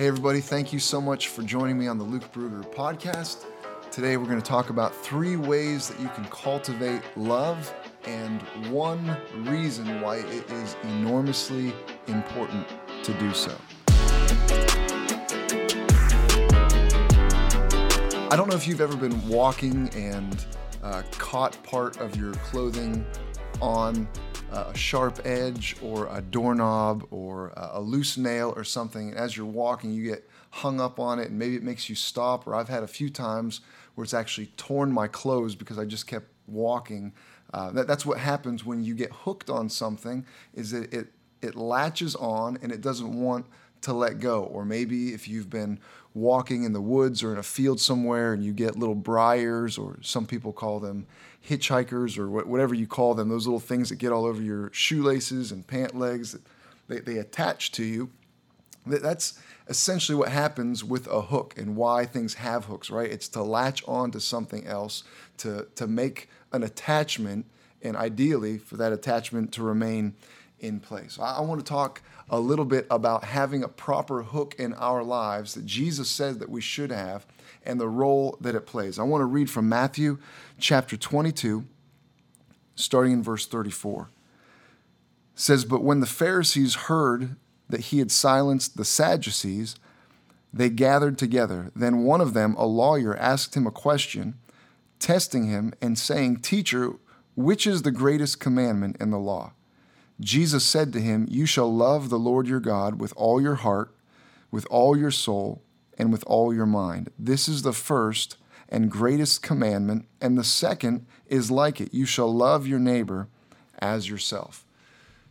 Hey, everybody, thank you so much for joining me on the Luke Bruger podcast. Today, we're going to talk about three ways that you can cultivate love and one reason why it is enormously important to do so. I don't know if you've ever been walking and uh, caught part of your clothing on a sharp edge or a doorknob or a loose nail or something. And as you're walking, you get hung up on it and maybe it makes you stop. Or I've had a few times where it's actually torn my clothes because I just kept walking. Uh, that, that's what happens when you get hooked on something is that it, it latches on and it doesn't want to let go. Or maybe if you've been walking in the woods or in a field somewhere and you get little briars, or some people call them hitchhikers or whatever you call them, those little things that get all over your shoelaces and pant legs, they, they attach to you. That's essentially what happens with a hook and why things have hooks, right? It's to latch on to something else, to, to make an attachment, and ideally for that attachment to remain in place. I, want to talk a little bit about having a proper hook in our lives that Jesus says that we should have and the role that it plays. I want to read from Matthew chapter 22, starting in verse 34. It says, But when the Pharisees heard that he had silenced the Sadducees, they gathered together. Then one of them, a lawyer, asked him a question, testing him and saying, Teacher, which is the greatest commandment in the law? Jesus said to him, You shall love the Lord your God with all your heart, with all your soul, and with all your mind. This is the first and greatest commandment, and the second is like it you shall love your neighbor as yourself.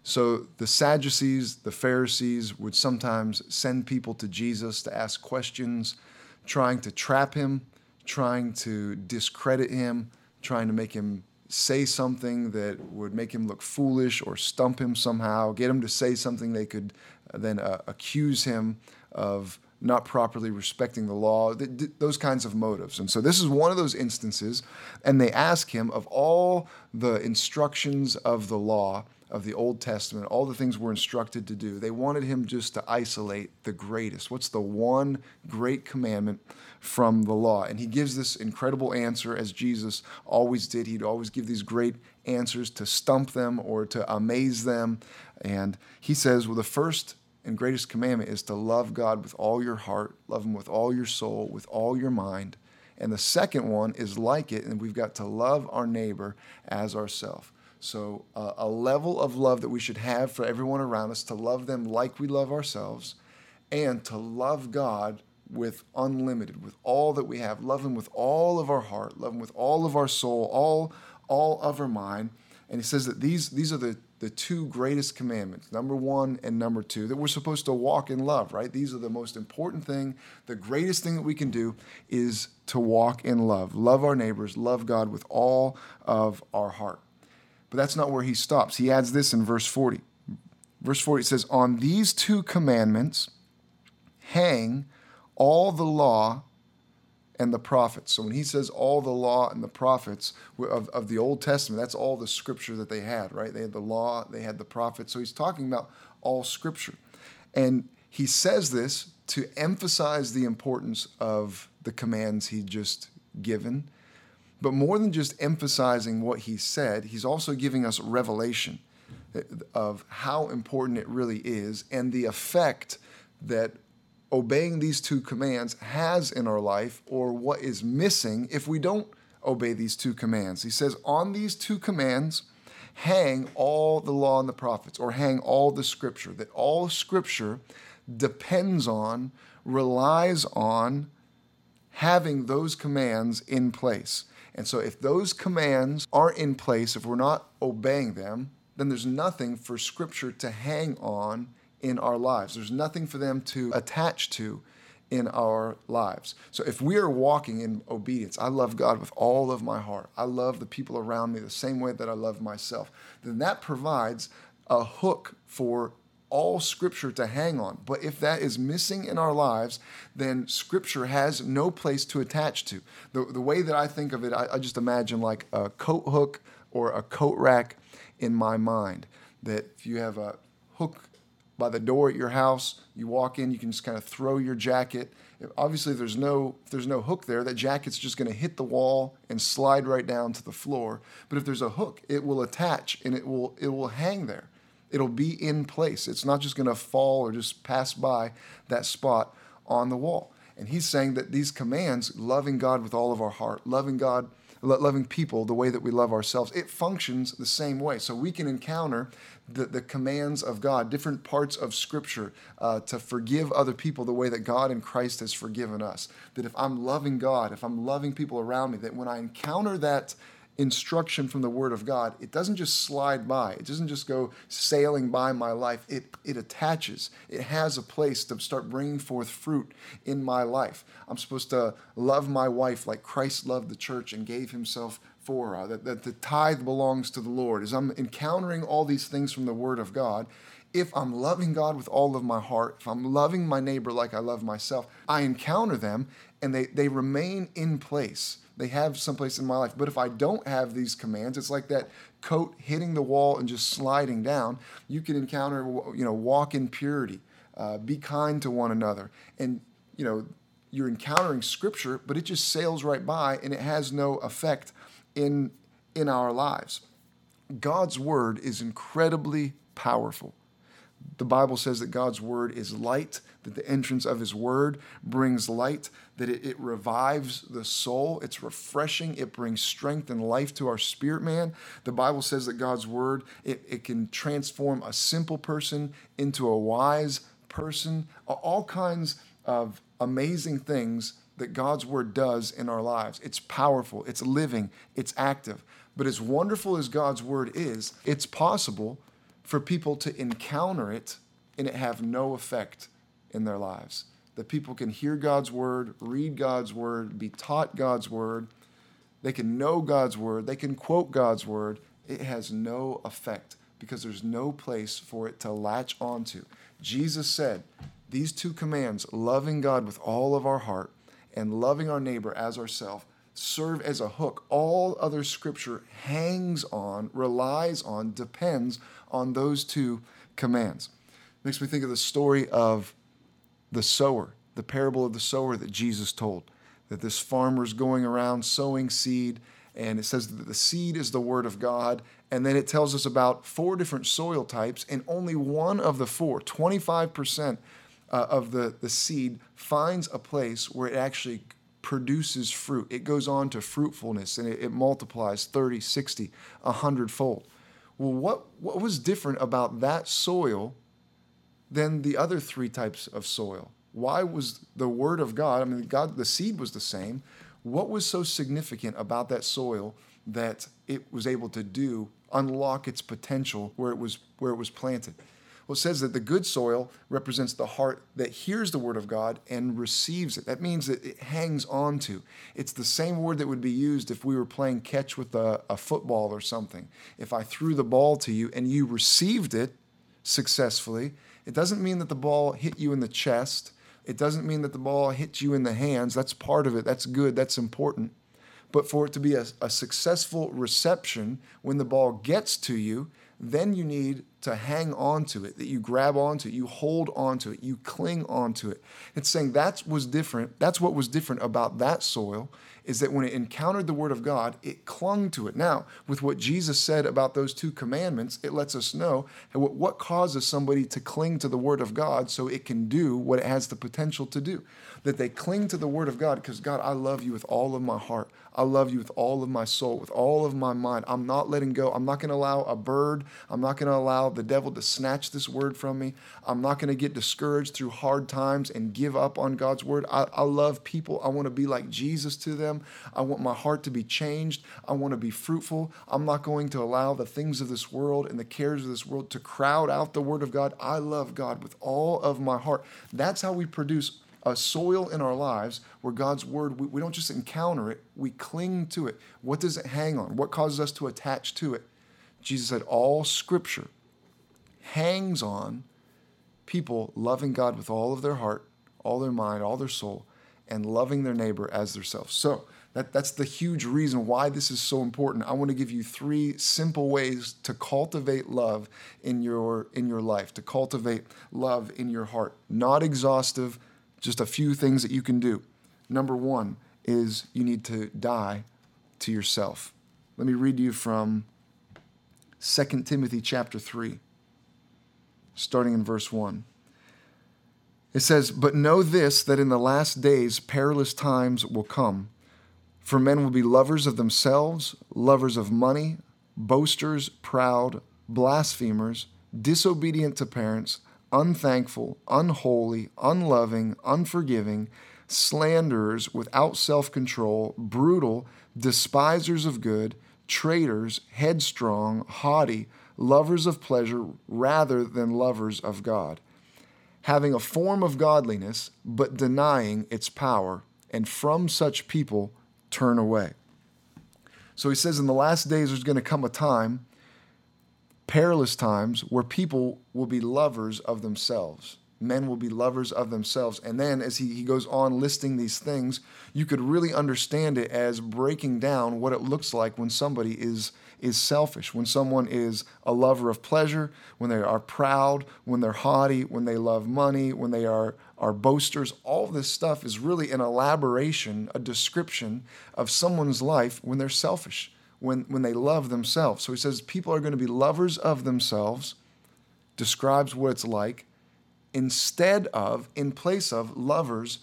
So the Sadducees, the Pharisees would sometimes send people to Jesus to ask questions, trying to trap him, trying to discredit him, trying to make him say something that would make him look foolish or stump him somehow, get him to say something they could then uh, accuse him of not properly respecting the law, th- th- those kinds of motives. And so this is one of those instances. And they ask him of all the instructions of the law, of the Old Testament, all the things we're instructed to do, they wanted him just to isolate the greatest. What's the one great commandment from the law? And he gives this incredible answer, as Jesus always did. He'd always give these great answers to stump them or to amaze them. And he says, well, the first and greatest commandment is to love God with all your heart, love Him with all your soul, with all your mind. And the second one is like it, and we've got to love our neighbor as ourselves. So, uh, a level of love that we should have for everyone around us, to love them like we love ourselves, and to love God with unlimited, with all that we have. Love Him with all of our heart, love Him with all of our soul, all, all of our mind. And He says that these, these are the the two greatest commandments, number one and number two, that we're supposed to walk in love, right? These are the most important thing. The greatest thing that we can do is to walk in love. Love our neighbors, love God with all of our heart. But that's not where he stops. He adds this in verse 40. Verse 40 says, On these two commandments hang all the law and the prophets. So when he says all the law and the prophets of, of the Old Testament, that's all the scripture that they had, right? They had the law, they had the prophets. So he's talking about all scripture. And he says this to emphasize the importance of the commands he just given. But more than just emphasizing what he said, he's also giving us revelation of how important it really is and the effect that obeying these two commands has in our life or what is missing if we don't obey these two commands. He says, On these two commands, hang all the law and the prophets, or hang all the scripture, that all scripture depends on, relies on having those commands in place. And so, if those commands aren't in place, if we're not obeying them, then there's nothing for scripture to hang on in our lives. There's nothing for them to attach to in our lives. So if we are walking in obedience, I love God with all of my heart. I love the people around me the same way that I love myself. Then that provides a hook for all scripture to hang on. But if that is missing in our lives, then scripture has no place to attach to. The, the way that I think of it, I, I just imagine like a coat hook or a coat rack in my mind. That if you have a hook by the door at your house. You walk in, you can just kind of throw your jacket. Obviously, there's no if there's no hook there, that jacket's just going to hit the wall and slide right down to the floor. But if there's a hook, it will attach and it will it will hang there. It'll be in place. It's not just going to fall or just pass by that spot on the wall. And he's saying that these commands, loving God with all of our heart, loving God loving people the way that we love ourselves, it functions the same way. So we can encounter the, the commands of God, different parts of Scripture, uh, to forgive other people the way that God in Christ has forgiven us. That if I'm loving God, if I'm loving people around me, that when I encounter that instruction from the Word of God, it doesn't just slide by. It doesn't just go sailing by my life. It, it attaches. It has a place to start bringing forth fruit in my life. I'm supposed to love my wife like Christ loved the church and gave himself for her. That, that the tithe belongs to the Lord. As I'm encountering all these things from the Word of God, if I'm loving God with all of my heart, if I'm loving my neighbor like I love myself, I encounter them and they, they remain in place they have someplace in my life. But if I don't have these commands, it's like that coat hitting the wall and just sliding down. You can encounter, you know, walk in purity, uh, be kind to one another, and you know, you're encountering Scripture, but it just sails right by and it has no effect in in our lives. God's word is incredibly powerful. The Bible says that God's word is light, that the entrance of his word brings light, that it, it, revives the soul, it's refreshing, it brings strength and life to our spirit man. The Bible says that God's word, it, it can transform a simple person into a wise person, all kinds of amazing things that God's word does in our lives. It's powerful, it's living, it's active. But as wonderful as God's word is, it's possible for people to encounter it and it have no effect in their lives. That people can hear God's word, read God's word, be taught God's word, they can know God's word, they can quote God's word. It has no effect because there's no place for it to latch onto. Jesus said, These two commands, loving God with all of our heart and loving our neighbor as ourselves, serve as a hook. All other scripture hangs on, relies on, depends on those two commands. Makes me think of the story of the sower, the parable of the sower that Jesus told. That this farmer is going around sowing seed, and it says that the seed is the word of God. And then it tells us about four different soil types, and only one of the four, 25% uh, of the, the seed, finds a place where it actually produces fruit. It goes on to fruitfulness and it, it multiplies 30, 60, 100 fold. Well, what, what was different about that soil than the other three types of soil? Why was the word of God, I mean, God, the seed was the same. What was so significant about that soil that it was able to do, unlock its potential where it was, where it was planted? Well, it says that the good soil represents the heart that hears the word of God and receives it. That means that it hangs on to. It's the same word that would be used if we were playing catch with a, a football or something. If I threw the ball to you and you received it successfully, it doesn't mean that the ball hit you in the chest. It doesn't mean that the ball hit you in the hands. That's part of it. That's good. That's important. But for it to be a, a successful reception when the ball gets to you, then you need to hang on to it, that you grab onto it, you hold onto it, you cling onto it. It's saying that was different. That's what was different about that soil is that when it encountered the word of God, it clung to it. Now, with what Jesus said about those two commandments, it lets us know what causes somebody to cling to the word of God so it can do what it has the potential to do. That they cling to the word of God because God, I love you with all of my heart. I love you with all of my soul, with all of my mind. I'm not letting go. I'm not going to allow a bird, I'm not going to allow the devil to snatch this word from me. I'm not going to get discouraged through hard times and give up on God's word. I, I love people. I want to be like Jesus to them. I want my heart to be changed. I want to be fruitful. I'm not going to allow the things of this world and the cares of this world to crowd out the word of God. I love God with all of my heart. That's how we produce a soil in our lives where God's word, we, we, don't just encounter it, we cling to it. What does it hang on? What causes us to attach to it? Jesus said, All scripture hangs on people loving God with all of their heart, all their mind, all their soul, and loving their neighbor as themselves. So That, that's the huge reason why this is so important. I want to give you three simple ways to cultivate love in your in your life, to cultivate love in your heart. Not exhaustive, just a few things that you can do. Number one is you need to die to yourself. Let me read you from 2 Timothy chapter 3, starting in verse 1. It says, But know this, that in the last days perilous times will come. For men will be lovers of themselves, lovers of money, boasters, proud, blasphemers, disobedient to parents, unthankful, unholy, unloving, unforgiving, slanderers, without self control, brutal, despisers of good, traitors, headstrong, haughty, lovers of pleasure rather than lovers of God having a form of godliness, but denying its power, and from such people turn away. So he says, in the last days, there's going to come a time, perilous times, where people will be lovers of themselves. Men will be lovers of themselves. And then, as he, he goes on listing these things, you could really understand it as breaking down what it looks like when somebody is is selfish, when someone is a lover of pleasure, when they are proud, when they're haughty, when they love money, when they are, are boasters, all this stuff is really an elaboration, a description of someone's life when they're selfish, when, when they love themselves. So he says people are going to be lovers of themselves, describes what it's like, instead of, in place of, lovers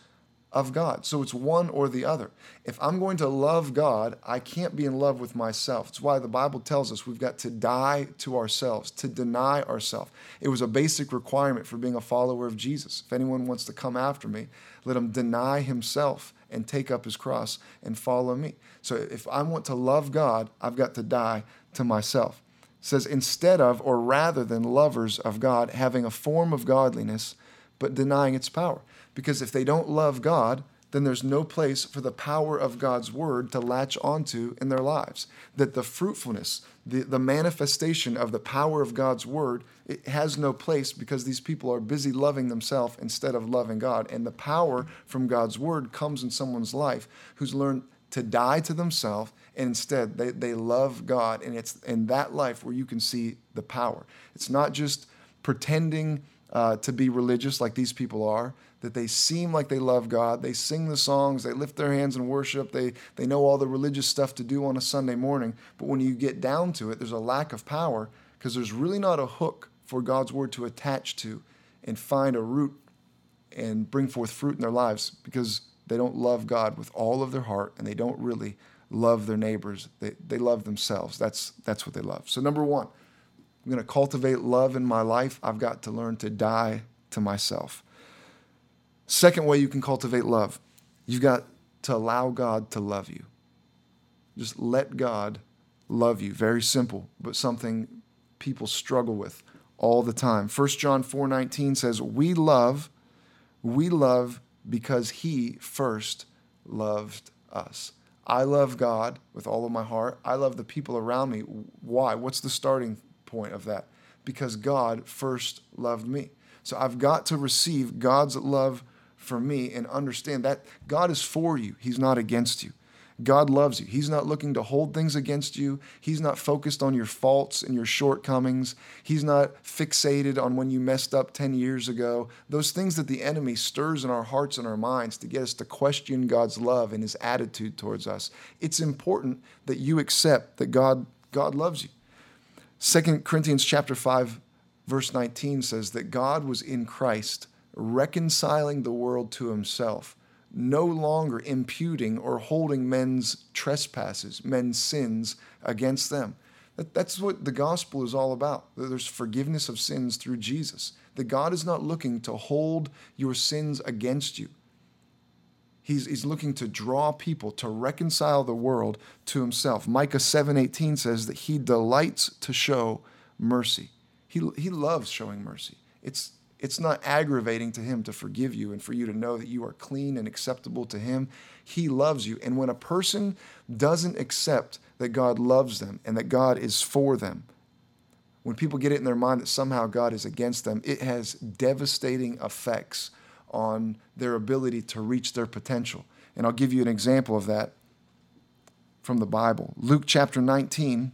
of God. So it's one or the other. If I'm going to love God, I can't be in love with myself. It's why the Bible tells us we've got to die to ourselves, to deny ourselves. It was a basic requirement for being a follower of Jesus. If anyone wants to come after me, let him deny himself and take up his cross and follow me. So if I want to love God, I've got to die to myself. Says instead of or rather than lovers of God, having a form of godliness but denying its power. Because if they don't love God, then there's no place for the power of God's word to latch onto in their lives. That the fruitfulness, the, the manifestation of the power of God's word, it has no place because these people are busy loving themselves instead of loving God. And the power from God's word comes in someone's life who's learned to die to themselves and instead they, they love God. And it's in that life where you can see the power. It's not just pretending uh, to be religious like these people are, that they seem like they love God. They sing the songs, they lift their hands in worship, they, they know all the religious stuff to do on a Sunday morning. But when you get down to it, there's a lack of power because there's really not a hook for God's word to attach to and find a root and bring forth fruit in their lives because they don't love God with all of their heart and they don't really love their neighbors. They, they love themselves. That's, that's what they love. So, number one, I'm going to cultivate love in my life. I've got to learn to die to myself. Second way you can cultivate love, you've got to allow God to love you. Just let God love you. Very simple, but something people struggle with all the time. 1 John 4:19 says, "We love, we love because he first loved us." I love God with all of my heart. I love the people around me. Why? What's the starting point of that because God first loved me. So I've got to receive God's love for me and understand that God is for you, He's not against you. God loves you. He's not looking to hold things against you. He's not focused on your faults and your shortcomings. He's not fixated on when you messed up 10 years ago. Those things that the enemy stirs in our hearts and our minds to get us to question God's love and his attitude towards us. It's important that you accept that God God loves you. 2 Corinthians chapter 5 verse 19 says that God was in Christ reconciling the world to himself, no longer imputing or holding men's trespasses, men's sins against them. That, that's what the gospel is all about. There's forgiveness of sins through Jesus. That God is not looking to hold your sins against you. He's, he's looking to draw people to reconcile the world to himself. Micah 7:18 says that he delights to show mercy. He, he loves showing mercy. It's, it's not aggravating to him to forgive you and for you to know that you are clean and acceptable to him. He loves you. And when a person doesn't accept that God loves them and that God is for them, when people get it in their mind that somehow God is against them, it has devastating effects on their ability to reach their potential. And I'll give you an example of that. from the Bible. Luke chapter 19.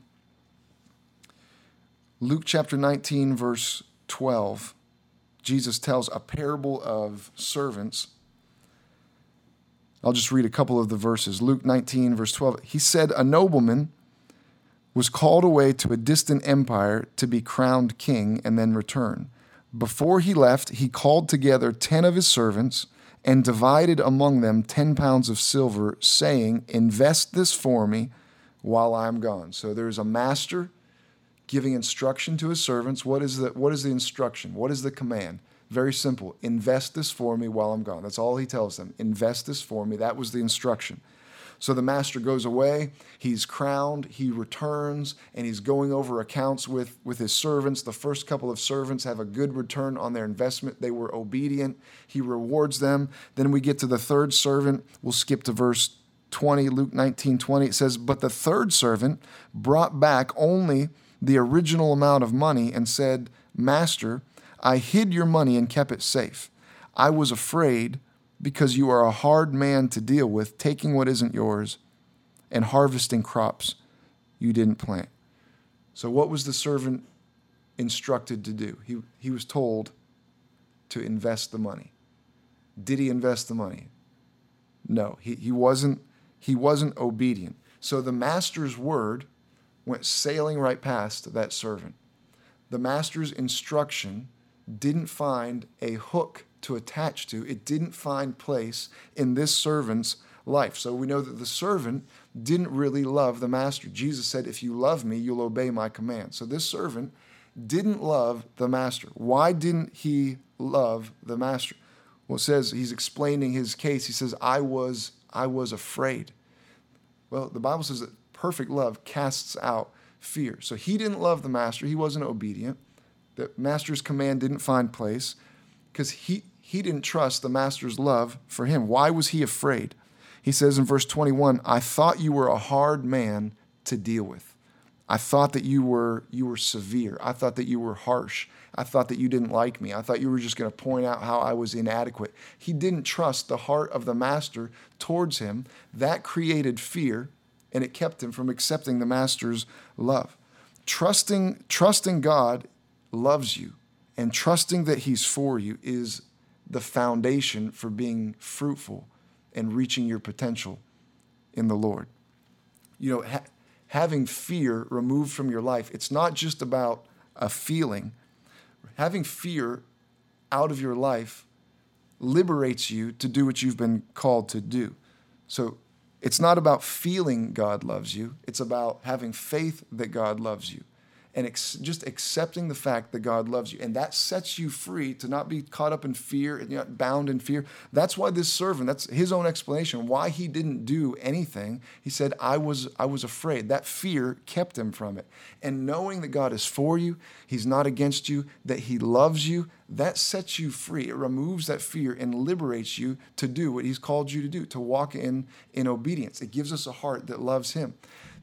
Luke chapter 19, verse 12. Jesus tells a parable of servants. I'll just read a couple of the verses. Luke 19, verse 12. He said, A nobleman was called away to a distant empire to be crowned king and then return. Before he left, he called together ten of his servants and divided among them 10 pounds of silver, saying, Invest this for me while I'm gone. So there's a master giving instruction to his servants. What is the, what is the instruction? What is the command? Very simple. Invest this for me while I'm gone. That's all he tells them. Invest this for me. That was the instruction. So the master goes away, he's crowned, he returns, and he's going over accounts with, with his servants. The first couple of servants have a good return on their investment. They were obedient. He rewards them. Then we get to the third servant. We'll skip to verse 20, Luke 19 20. It says, But the third servant brought back only the original amount of money and said, Master, I hid your money and kept it safe. I was afraid because you are a hard man to deal with, taking what isn't yours and harvesting crops you didn't plant. So, what was the servant instructed to do? He, he was told to invest the money. Did he invest the money? No, he, he, wasn't, he wasn't obedient. So, the master's word went sailing right past that servant. The master's instruction didn't find a hook to attach to. It didn't find place in this servant's life. So we know that the servant didn't really love the master. Jesus said, If you love me, you'll obey my command. So this servant didn't love the master. Why didn't he love the master? Well, it says he's explaining his case. He says, I was, I was afraid. Well, the Bible says that perfect love casts out fear. So he didn't love the master. He wasn't obedient. The master's command didn't find place because he, he didn't trust the master's love for him. Why was he afraid? He says in verse 21, I thought you were a hard man to deal with. I thought that you were you were severe. I thought that you were harsh. I thought that you didn't like me. I thought you were just going to point out how I was inadequate. He didn't trust the heart of the master towards him. That created fear and it kept him from accepting the master's love. Trusting trusting God loves you and trusting that he's for you is the foundation for being fruitful and reaching your potential in the Lord. You know, ha- having fear removed from your life, it's not just about a feeling. Having fear out of your life liberates you to do what you've been called to do. So it's not about feeling God loves you, it's about having faith that God loves you and ex- just accepting the fact that God loves you. And that sets you free to not be caught up in fear and bound in fear. That's why this servant, that's his own explanation, why he didn't do anything. He said, I was, I was afraid. That fear kept him from it. And knowing that God is for you, he's not against you, that he loves you, that sets you free. It removes that fear and liberates you to do what he's called you to do, to walk in, in obedience. It gives us a heart that loves him.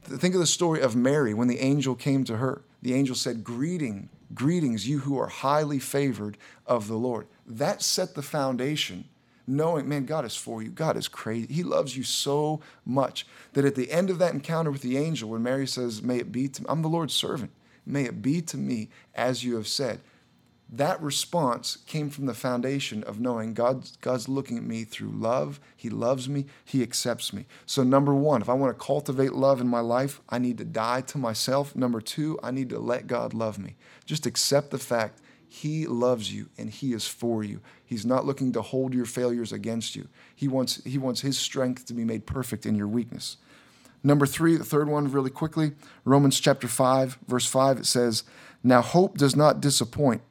Think of the story of Mary when the angel came to her. The angel said, Greeting, greetings, you who are highly favored of the Lord. That set the foundation, knowing, man, God is for you. God is crazy. He loves you so much that at the end of that encounter with the angel, when Mary says, May it be to me, I'm the Lord's servant. May it be to me as you have said that response came from the foundation of knowing God's, God's looking at me through love. He loves me. He accepts me. So, number one, if I want to cultivate love in my life, I need to die to myself. Number two, I need to let God love me. Just accept the fact He loves you and He is for you. He's not looking to hold your failures against you. He wants, he wants His strength to be made perfect in your weakness. Number three, the third one, really quickly Romans chapter 5, verse 5, it says, Now hope does not disappoint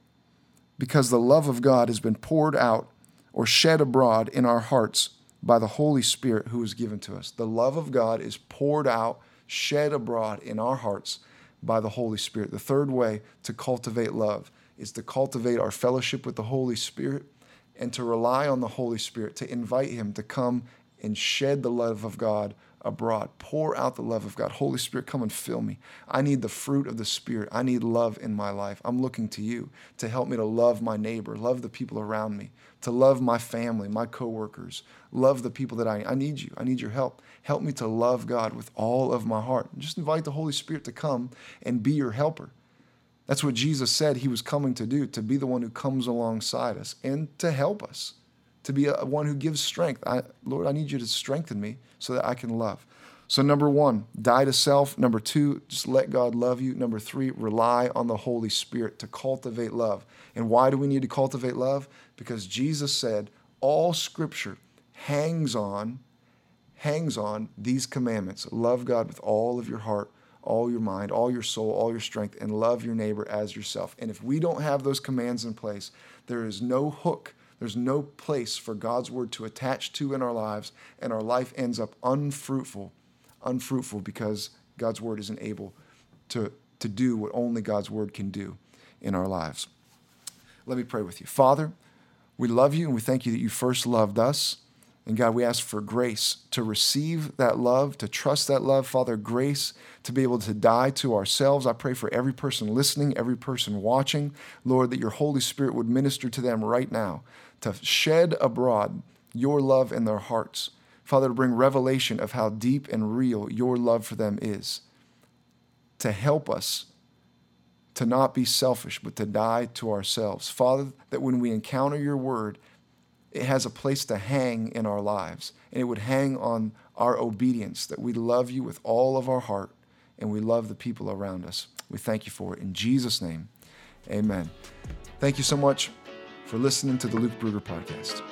because the love of God has been poured out or shed abroad in our hearts by the Holy Spirit who is given to us. The love of God is poured out, shed abroad in our hearts by the Holy Spirit. The third way to cultivate love is to cultivate our fellowship with the Holy Spirit and to rely on the Holy Spirit, to invite Him to come and shed the love of God abroad. Pour out the love of God. Holy Spirit, come and fill me. I need the fruit of the Spirit. I need love in my life. I'm looking to you to help me to love my neighbor, love the people around me, to love my family, my coworkers, love the people that I I need you. I need your help. Help me to love God with all of my heart. Just invite the Holy Spirit to come and be your helper. That's what Jesus said he was coming to do, to be the one who comes alongside us and to help us to be a, one who gives strength. I, Lord, I need you to strengthen me so that I can love. So, number one, die to self. Number two, just let God love you. Number three, rely on the Holy Spirit to cultivate love. And why do we need to cultivate love? Because Jesus said, all scripture hangs on, hangs on these commandments. Love God with all of your heart, all your mind, all your soul, all your strength, and love your neighbor as yourself. And if we don't have those commands in place, there is no hook there's no place for God's word to attach to in our lives, and our life ends up unfruitful, unfruitful because God's word isn't able to, to do what only God's word can do in our lives. Let me pray with you. Father, we love you and we thank you that you first loved us. And God, we ask for grace to receive that love, to trust that love. Father, grace to be able to die to ourselves. I pray for every person listening, every person watching, Lord, that your Holy Spirit would minister to them right now to shed abroad your love in their hearts. Father, to bring revelation of how deep and real your love for them is. To help us to not be selfish, but to die to ourselves. Father, that when we encounter your word, it has a place to hang in our lives. And it would hang on our obedience, that we love you with all of our heart and we love the people around us. We thank you for it. In Jesus' name, amen. Thank you so much for listening to the Luke Bruger Podcast.